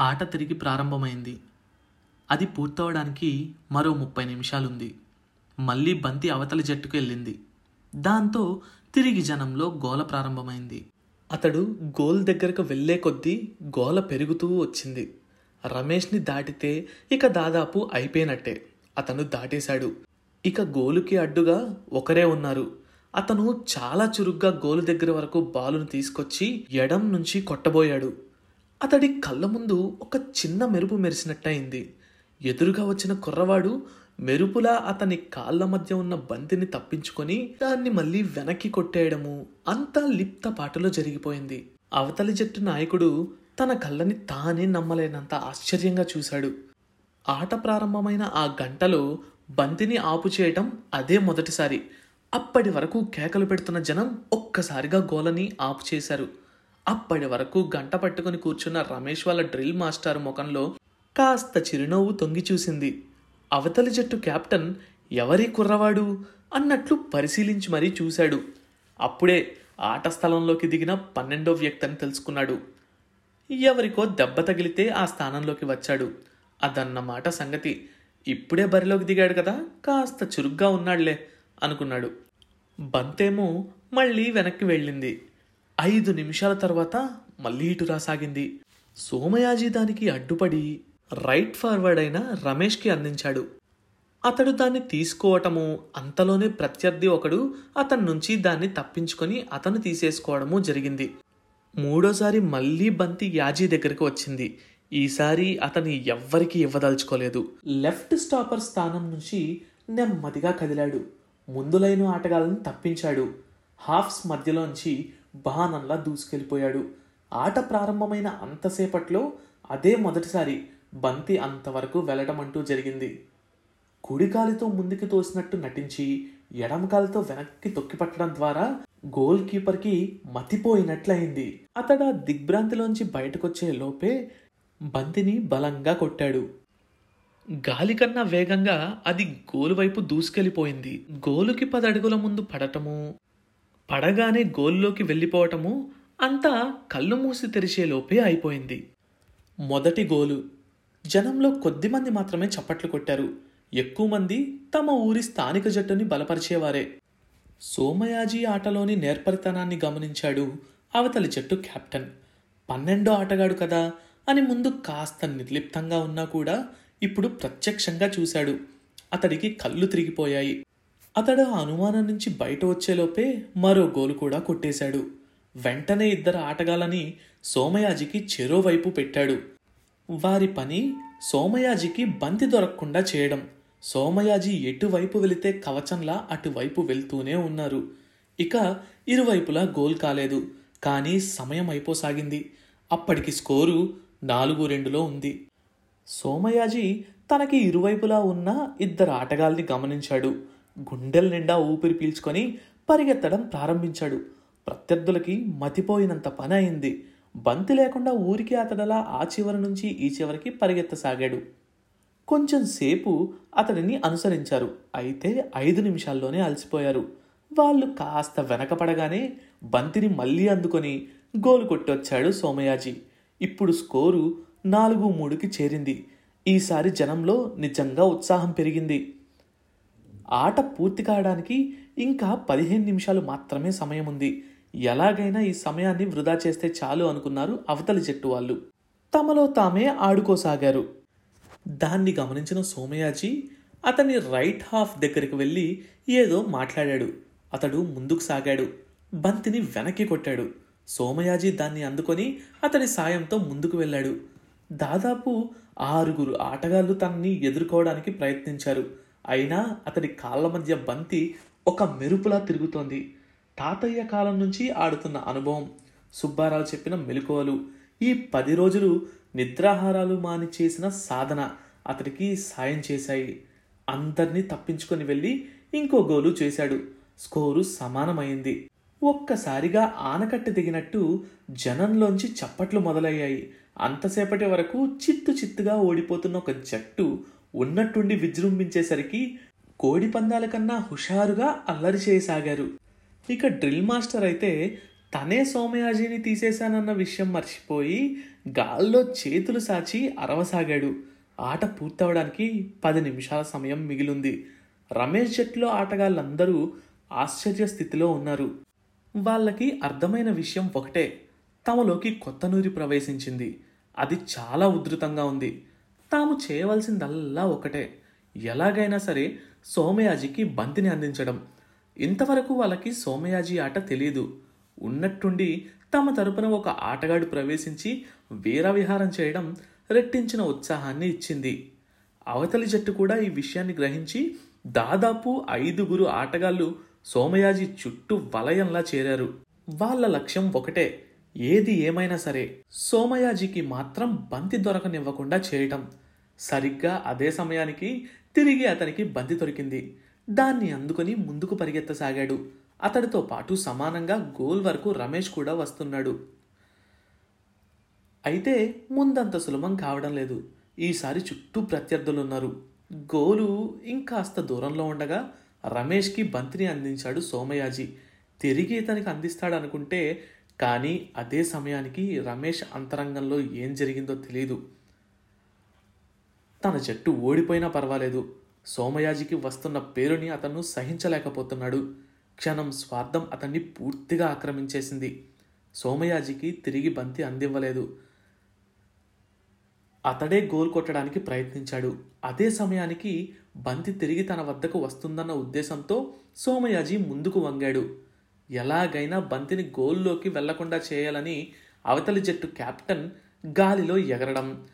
ఆట తిరిగి ప్రారంభమైంది. అది పూర్తవడానికి మరో ముప్పై నిమిషాలుంది. మళ్ళీ బంతి అవతలి జట్టుకు వెళ్ళింది. దాంతో తిరిగి జనంలో గోల ప్రారంభమైంది. అతడు గోల్ దగ్గరకు వెళ్ళే కొద్దీ గోల పెరుగుతూ వచ్చింది. రమేష్ని దాటితే ఇక దాదాపు అయిపోయినట్టే. అతను దాటేశాడు. ఇక గోలుకి అడ్డుగా ఒకరే ఉన్నారు. అతను చాలా చురుగ్గా గోలు దగ్గర వరకు బాలును తీసుకొచ్చి ఎడం నుంచి కొట్టబోయాడు. అతడి కళ్ళ ముందు ఒక చిన్న మెరుపు మెరిసినట్టయింది. ఎదురుగా వచ్చిన కుర్రవాడు మెరుపులా అతని కాళ్ళ మధ్య ఉన్న బంతిని తప్పించుకొని దాన్ని మళ్ళీ వెనక్కి కొట్టేయడము అంతా లిప్త పాటలో జరిగిపోయింది. అవతలి జట్టు నాయకుడు తన కళ్ళని తానే నమ్మలేనంత ఆశ్చర్యంగా చూశాడు. ఆట ప్రారంభమైన ఆ గంటలో బంతిని ఆపు చేయటం అదే మొదటిసారి. అప్పటి వరకు కేకలు పెడుతున్న జనం ఒక్కసారిగా గోలని ఆపు చేశారు. అప్పటి వరకు గంట పట్టుకుని కూర్చున్న రమేష్ వాళ్ళ డ్రిల్ మాస్టర్ ముఖంలో కాస్త చిరునవ్వు తొంగి చూసింది. అవతలి జట్టు కెప్టెన్ ఎవరి కుర్రవాడు? అన్నట్లు పరిశీలించి మరీ చూశాడు. అప్పుడే ఆట స్థలంలోకి దిగిన పన్నెండో వ్యక్తి అని తెలుసుకున్నాడు. ఎవరికో దెబ్బ తగిలితే ఆ స్థానంలోకి వచ్చాడు. అదన్నమాట సంగతి ఇప్పుడే బరిలోకి దిగాడు కదా కాస్త చురుగ్గా ఉన్నాడులే అనుకున్నాడు. బంతేమో మళ్ళీ వెనక్కి వెళ్ళింది. ఐదు నిమిషాల తర్వాత మళ్ళీ ఇటు రాసాగింది. సోమయాజీ దానికి అడ్డుపడి రైట్ ఫార్వర్డ్ అయిన రమేష్కి అందించాడు. అతడు దాన్ని తీసుకోవటము అంతలోనే ప్రత్యర్థి ఒకడు అతని నుంచి దాన్ని తప్పించుకొని అతను తీసేసుకోవడము జరిగింది. మూడోసారి మళ్ళీ బంతి యాజీ దగ్గరకు వచ్చింది. ఈసారి అతని ఎవ్వరికి ఇవ్వదలుచుకోలేదు. లెఫ్ట్ స్టాపర్ స్థానం నుంచి నెమ్మదిగా కదిలాడు. ముందులైన ఆటగాళ్ళని తప్పించాడు. హాఫ్స్ మధ్యలోంచి బాణంలా దూసుకెళ్ళిపోయాడు. ఆట ప్రారంభమైన అంతసేపట్లో అదే మొదటిసారి బంతి అంతవరకు వెళ్ళడం అంటూ జరిగింది. కుడికాలితో ముందుకు తోసినట్టు నటించి ఎడమకాలితో వెనక్కి తొక్కిపట్టడం ద్వారా గోల్ కీపర్కి మతిపోయినట్లయింది. అతడు ఆ దిగ్భ్రాంతిలోంచి బయటకొచ్చే లోపే బంతిని బలంగా కొట్టాడు. గాలి కన్నా వేగంగా అది గోలు వైపు దూసుకెళ్ళిపోయింది. గోలుకి పది అడుగుల ముందు పడటము పడగానే గోల్లోకి వెళ్ళిపోవటము అంతా కళ్ళు మూసి తెరిచేలోపే అయిపోయింది. మొదటి గోలు. జనంలో కొద్దిమంది మాత్రమే చప్పట్లు కొట్టారు. ఎక్కువ మంది తమ ఊరి స్థానిక జట్టుని బలపరిచేవారే. సోమయాజీ ఆటలోని నేర్పరితనాన్ని గమనించాడు అవతలి జట్టు కెప్టెన్ పన్నెండో ఆటగాడు కదా అని ముందు కాస్త నిర్లిప్తంగా ఉన్నా కూడా ఇప్పుడు ప్రత్యక్షంగా చూశాడు. అతడికి కళ్ళు తిరిగిపోయాయి. అతడు ఆ అనుమానం నుంచి బయట వచ్చేలోపే మరో గోలు కూడా కొట్టేశాడు. వెంటనే ఇద్దరు ఆటగాళ్ళని సోమయాజికి చెరోవైపు పెట్టాడు. వారి పని సోమయాజికి బంతి దొరకకుండా చేయడం. సోమయాజీ ఎటువైపు వెళితే కవచంలా అటువైపు వెళ్తూనే ఉన్నారు. ఇక ఇరువైపులా గోల్ కాలేదు. కానీ సమయం అయిపోసాగింది. అప్పటికి స్కోరు నాలుగు రెండులో ఉంది. సోమయాజీ తనకి ఇరువైపులా ఉన్న ఇద్దరు ఆటగాల్ని గమనించాడు. గుండెల నిండా ఊపిరి పీల్చుకొని పరిగెత్తడం ప్రారంభించాడు. ప్రత్యర్థులకి మతిపోయినంత పని అయింది. బంతి లేకుండా ఊరికి అతడలా ఆ చివరి నుంచి ఈ చివరికి పరిగెత్తసాగాడు. కొంచెం సేపు అతడిని అనుసరించారు. అయితే ఐదు నిమిషాల్లోనే అలసిపోయారు. వాళ్ళు కాస్త వెనకపడగానే బంతిని మళ్ళీ అందుకొని గోలు కొట్టొచ్చాడు సోమయాజీ. ఇప్పుడు స్కోరు నాలుగు మూడుకి చేరింది. ఈసారి జనంలో నిజంగా ఉత్సాహం పెరిగింది. ఆట పూర్తి కావడానికి ఇంకా పదిహేను నిమిషాలు మాత్రమే సమయం ఉంది. ఎలాగైనా ఈ సమయాన్ని వృధా చేస్తే చాలు అనుకున్నారు అవతలి జట్టు వాళ్ళు. తమలో తామే ఆడుకోసాగారు. దాన్ని గమనించిన సోమయాజీ అతని రైట్ హాఫ్ దగ్గరికి వెళ్ళి ఏదో మాట్లాడాడు. అతడు ముందుకు సాగాడు. బంతిని వెనక్కి కొట్టాడు. సోమయాజీ దాన్ని అందుకొని అతని సాయంతో ముందుకు వెళ్ళాడు. దాదాపు ఆరుగురు ఆటగాళ్ళు తనని ఎదుర్కోవడానికి ప్రయత్నించారు. అయినా అతడి కాళ్ళ మధ్య బంతి ఒక మెరుపులా తిరుగుతోంది. తాతయ్య కాలం నుంచి ఆడుతున్న అనుభవం సుబ్బారావు చెప్పిన మెలకువలు ఈ పది రోజులు నిద్రాహారాలు మాని చేసిన సాధన అతడికి సాయం చేశాయి. అందరినీ తప్పించుకొని వెళ్ళి ఇంకో గోలు చేశాడు. స్కోరు సమానమైంది. ఒక్కసారిగా ఆనకట్ట దిగినట్టు జనంలోంచి చప్పట్లు మొదలయ్యాయి. అంతసేపటి వరకు చిత్తు చిత్తుగా ఓడిపోతున్న ఒక జట్టు ఉన్నట్టుండి విజృంభించేసరికి కోడి పందాల కన్నా హుషారుగా అల్లరి చేయసాగారు. ఇక డ్రిల్ మాస్టర్ అయితే తనే సోమయాజిని తీసేశానన్న విషయం మర్చిపోయి గాల్లో చేతులు సాచి అరవసాగాడు. ఆట పూర్తవడానికి పది నిమిషాల సమయం మిగిలింది. రమేష్ జట్లో ఆటగాళ్ళందరూ ఆశ్చర్య స్థితిలో ఉన్నారు. వాళ్ళకి అర్థమైన విషయం ఒకటే తమలోకి కొత్త నూరి ప్రవేశించింది. అది చాలా ఉధృతంగా ఉంది. తాము చేయవలసిందల్లా ఒకటే. ఎలాగైనా సరే సోమయాజికి బంతిని అందించడం. ఇంతవరకు వాళ్ళకి సోమయాజీ ఆట తెలియదు ఉన్నట్టుండి తమ తరపున ఒక ఆటగాడు ప్రవేశించి వీరవిహారం చేయడం రెట్టించిన ఉత్సాహాన్ని ఇచ్చింది. అవతలి జట్టు కూడా ఈ విషయాన్ని గ్రహించి దాదాపు ఐదుగురు ఆటగాళ్ళు సోమయాజీ చుట్టూ వలయంలా చేరారు. వాళ్ళ లక్ష్యం ఒకటే. ఏది ఏమైనా సరే సోమయాజికి మాత్రం బంతి దొరకనివ్వకుండా చేయటం. సరిగ్గా అదే సమయానికి తిరిగి అతనికి బంతి దొరికింది. దాన్ని అందుకొని ముందుకు పరిగెత్తసాగాడు. అతడితో పాటు సమానంగా గోల్ వరకు రమేష్ కూడా వస్తున్నాడు. అయితే ముందంత సులభం కావడం లేదు. ఈసారి చుట్టూ ప్రత్యర్థులున్నారు. గోలు ఇంకాస్త దూరంలో ఉండగా రమేష్కి బంతిని అందించాడు సోమయాజీ. తిరిగి ఇతనికి అందిస్తాడనుకుంటే కానీ అదే సమయానికి రమేష్ అంతరంగంలో ఏం జరిగిందో తెలియదు తన జట్టు ఓడిపోయినా పర్వాలేదు. సోమయాజికి వస్తున్న పేరుని అతను సహించలేకపోతున్నాడు. క్షణం స్వార్థం అతన్ని పూర్తిగా ఆక్రమించేసింది. సోమయాజికి తిరిగి బంతి అందివ్వలేదు. అతడే గోల్ కొట్టడానికి ప్రయత్నించాడు. అదే సమయానికి బంతి తిరిగి తన వద్దకు వస్తుందన్న ఉద్దేశంతో సోమయాజి ముందుకు వంగాడు. ఎలాగైనా బంతిని గోల్లోకి వెళ్ళకుండా చేయాలని అవతలి జట్టు కెప్టెన్ గాలిలో ఎగరడం.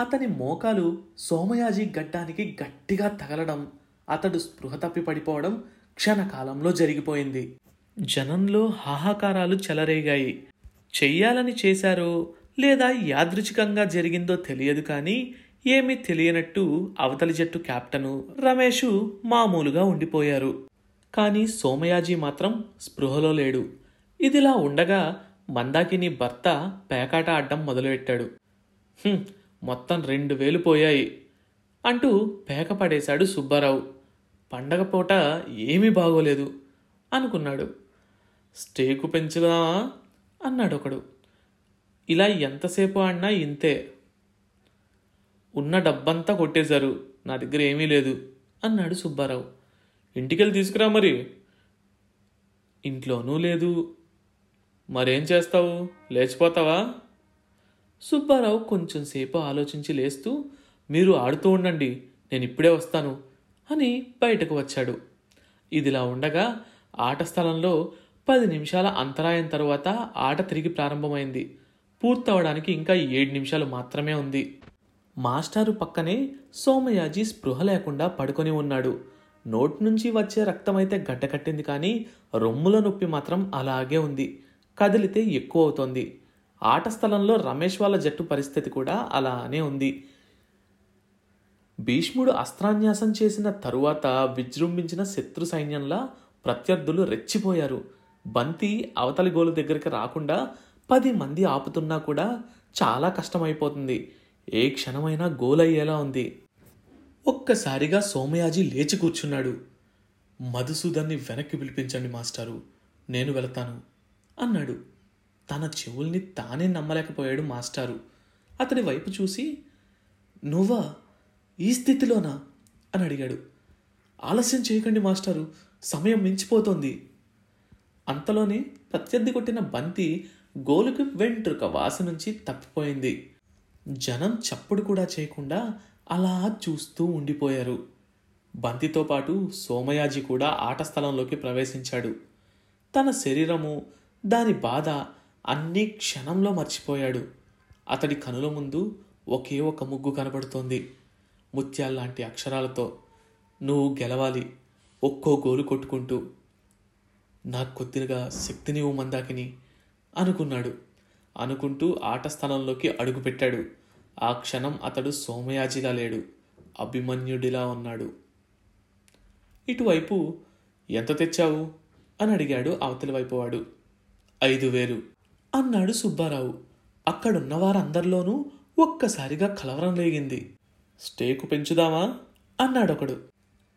అతని మోకాలు సోమయాజీ గడ్డానికి గట్టిగా తగలడం అతడు స్పృహ తప్పి పడిపోవడం క్షణకాలంలో జరిగిపోయింది. జనంలో హాహాకారాలు చెలరేగాయి. చెయ్యాలని చేశారో లేదా యాదృచ్ఛికంగా జరిగిందో తెలియదు కానీ ఏమీ తెలియనట్టు అవతలి జట్టు కెప్టెను రమేషు మామూలుగా ఉండిపోయారు. కానీ సోమయాజీ మాత్రం స్పృహలో లేడు. ఇదిలా ఉండగా మందాకిని భర్త పేకాట ఆడడం మొదలుపెట్టాడు. మొత్తం రెండు వేలు పోయాయి అంటూ పేక పడేశాడు సుబ్బారావు. పండగ పూట ఏమీ బాగోలేదు అనుకున్నాడు. స్టేకు పెంచుదామా అన్నాడు ఒకడు ఇలా ఎంతసేపు ఆడినా ఇంతే. ఉన్న డబ్బంతా కొట్టేశారు. నా దగ్గర ఏమీ లేదు అన్నాడు సుబ్బారావు. ఇంటికెళ్ళి తీసుకురా మరి. ఇంట్లోనూ లేదు. మరేం చేస్తావు? లేచిపోతావా? సుబ్బారావు కొంచెంసేపు ఆలోచించి లేస్తూ మీరు ఆడుతూ ఉండండి నేను ఇప్పుడే వస్తాను అని బయటకు వచ్చాడు. ఇదిలా ఉండగా ఆట స్థలంలో పది నిమిషాల అంతరాయం తరువాత ఆట తిరిగి ప్రారంభమైంది. పూర్తవడానికి ఇంకా ఏడు నిమిషాలు మాత్రమే ఉంది. మాస్టారు పక్కనే సోమయాజీ స్పృహ లేకుండా పడుకొని ఉన్నాడు. నోటి నుంచి వచ్చే రక్తమైతే గడ్డకట్టింది కానీ రొమ్ముల నొప్పి మాత్రం అలాగే ఉంది. కదిలితే ఎక్కువ అవుతోంది. ఆట స్థలంలో రమేష్ వాళ్ళ జట్టు పరిస్థితి కూడా అలానే ఉంది. భీష్ముడు అస్త్రాన్యాసం చేసిన తరువాత విజృంభించిన శత్రు సైన్యంలా ప్రత్యర్థులు రెచ్చిపోయారు. బంతి అవతలి గోలు దగ్గరికి రాకుండా పది మంది ఆపుతున్నా కూడా చాలా కష్టమైపోతుంది. ఏ క్షణమైనా గోల్ అయ్యేలా ఉంది. ఒక్కసారిగా సోమయాజీ లేచి కూర్చున్నాడు. మధుసూదన్ని వెనక్కి పిలిపించండి మాస్టారు నేను వెళతాను అన్నాడు. తన చెవుల్ని తానే నమ్మలేకపోయాడు మాస్టారు. అతని వైపు చూసి నువ్వా? ఈ స్థితిలోనా? అని అడిగాడు. ఆలస్యం చేయకండి మాస్టారు. సమయం మించిపోతోంది. అంతలోనే ప్రత్యర్థి కొట్టిన బంతి గోలుకి వెంట్రుక వాస నుంచి తప్పిపోయింది. జనం చప్పుడు కూడా చేయకుండా అలా చూస్తూ ఉండిపోయారు. బంతితో పాటు సోమయాజీ కూడా ఆట స్థలంలోకి ప్రవేశించాడు. తన శరీరము దాని బాధ అన్నీ క్షణంలో మర్చిపోయాడు. అతడి కనుల ముందు ఒకే ఒక ముగ్గు కనబడుతోంది. ముత్యాల్లాంటి అక్షరాలతో నువ్వు గెలవాలి ఒక్కో గోలు కొట్టుకుంటూ నాకు కొద్దిగా శక్తిని మందాకిని అనుకున్నాడు. అనుకుంటూ ఆట స్థలంలోకి అడుగుపెట్టాడు ఆ క్షణం అతడు సోమయాజిలా లేడు. అభిమన్యుడిలా ఉన్నాడు. ఇటువైపు ఎంత తెచ్చావు? అని అడిగాడు అవతలి వైపు వాడు ఐదు వేలు. అన్నాడు సుబ్బారావు. అక్కడున్న వారందరిలోనూ ఒక్కసారిగా కలవరం లేగింది. స్టేకు పెంచుదామా? అన్నాడొకడు.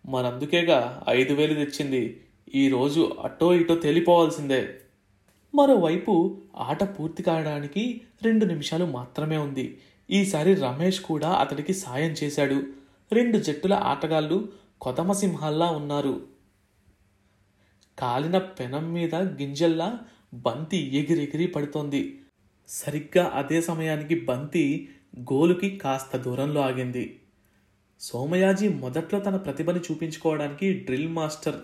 మనందుకేగా ఐదు వేలు తెచ్చింది. ఈరోజు అటో ఇటో తేలిపోవాల్సిందే. మరోవైపు ఆట పూర్తి కావడానికి రెండు నిమిషాలు మాత్రమే ఉంది. ఈసారి రమేష్ కూడా అతడికి సాయం చేశాడు. రెండు జట్టుల ఆటగాళ్ళు కొదమసింహాల్లా ఉన్నారు. కాలిన పెనం మీద గింజల్లా బంతి ఎగిరెగిరి పడుతోంది. సరిగ్గా అదే సమయానికి బంతి గోలుకి కాస్త దూరంలో ఆగింది. సోమయాజీ మొదట్లో తన ప్రతిభని చూపించుకోవడానికి డ్రిల్ మాస్టర్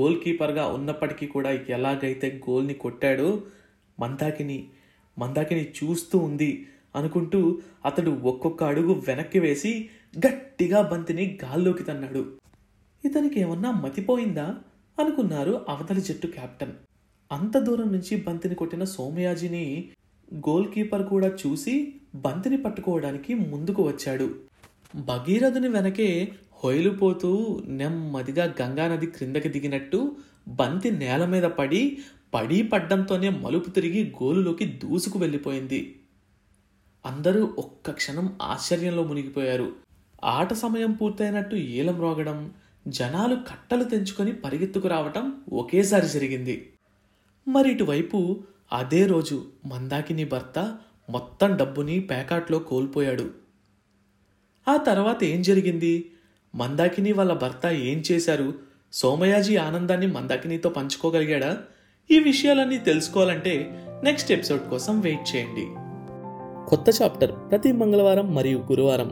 గోల్ కీపర్గా ఉన్నప్పటికీ కూడా ఎలాగైతే గోల్ని కొట్టాడో మందాకిని మందాకిని చూస్తూ ఉంది అనుకుంటూ అతడు ఒక్కొక్క అడుగు వెనక్కి వేసి గట్టిగా బంతిని గాల్లోకి తన్నాడు. ఇతనికి ఏమన్నా మతిపోయిందా? అనుకున్నారు అవతలి జట్టు కెప్టెన్ అంత దూరం నుంచి బంతిని కొట్టిన సోమయాజిని గోల్ కీపర్ కూడా చూసి బంతిని పట్టుకోవడానికి ముందుకు వచ్చాడు. భగీరథుని వెనకే హొయలుపోతూ నెమ్మదిగా గంగానది క్రిందకి దిగినట్టు బంతి నేల మీద పడి పడి పడ్డంతోనే మలుపు తిరిగి గోలులోకి దూసుకు వెళ్ళిపోయింది. అందరూ ఒక్క క్షణం ఆశ్చర్యంలో మునిగిపోయారు. ఆట సమయం పూర్తయినట్టు ఈలం రోగడం జనాలు కట్టలు తెంచుకొని పరిగెత్తుకు రావటం ఒకేసారి జరిగింది. మరి ఇటువైపు అదే రోజు మందాకిని భర్త మొత్తం డబ్బుని ప్యాకాట్లో కోల్పోయాడు. ఆ తర్వాత ఏం జరిగింది? మందాకిని వాళ్ళ భర్త ఏం చేశారు? సోమయాజీ ఆనందాన్ని మందాకినితో పంచుకోగలిగాడా? ఈ విషయాలన్నీ తెలుసుకోవాలంటే నెక్స్ట్ ఎపిసోడ్ కోసం వెయిట్ చేయండి. కొత్త చాప్టర్ ప్రతి మంగళవారం మరియు గురువారం.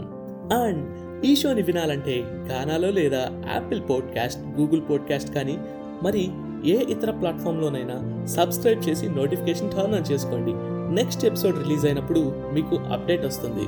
అండ్ ఈ షోని వినాలంటే గానాలో లేదా యాపిల్ పాడ్కాస్ట్ గూగుల్ పాడ్కాస్ట్ కానీ మరి ఏ ఇతర ప్లాట్ఫామ్లోనైనా సబ్స్క్రైబ్ చేసి నోటిఫికేషన్ టర్న్ ఆన్ చేసుకోండి. నెక్స్ట్ ఎపిసోడ్ రిలీజ్ అయినప్పుడు మీకు అప్డేట్ వస్తుంది.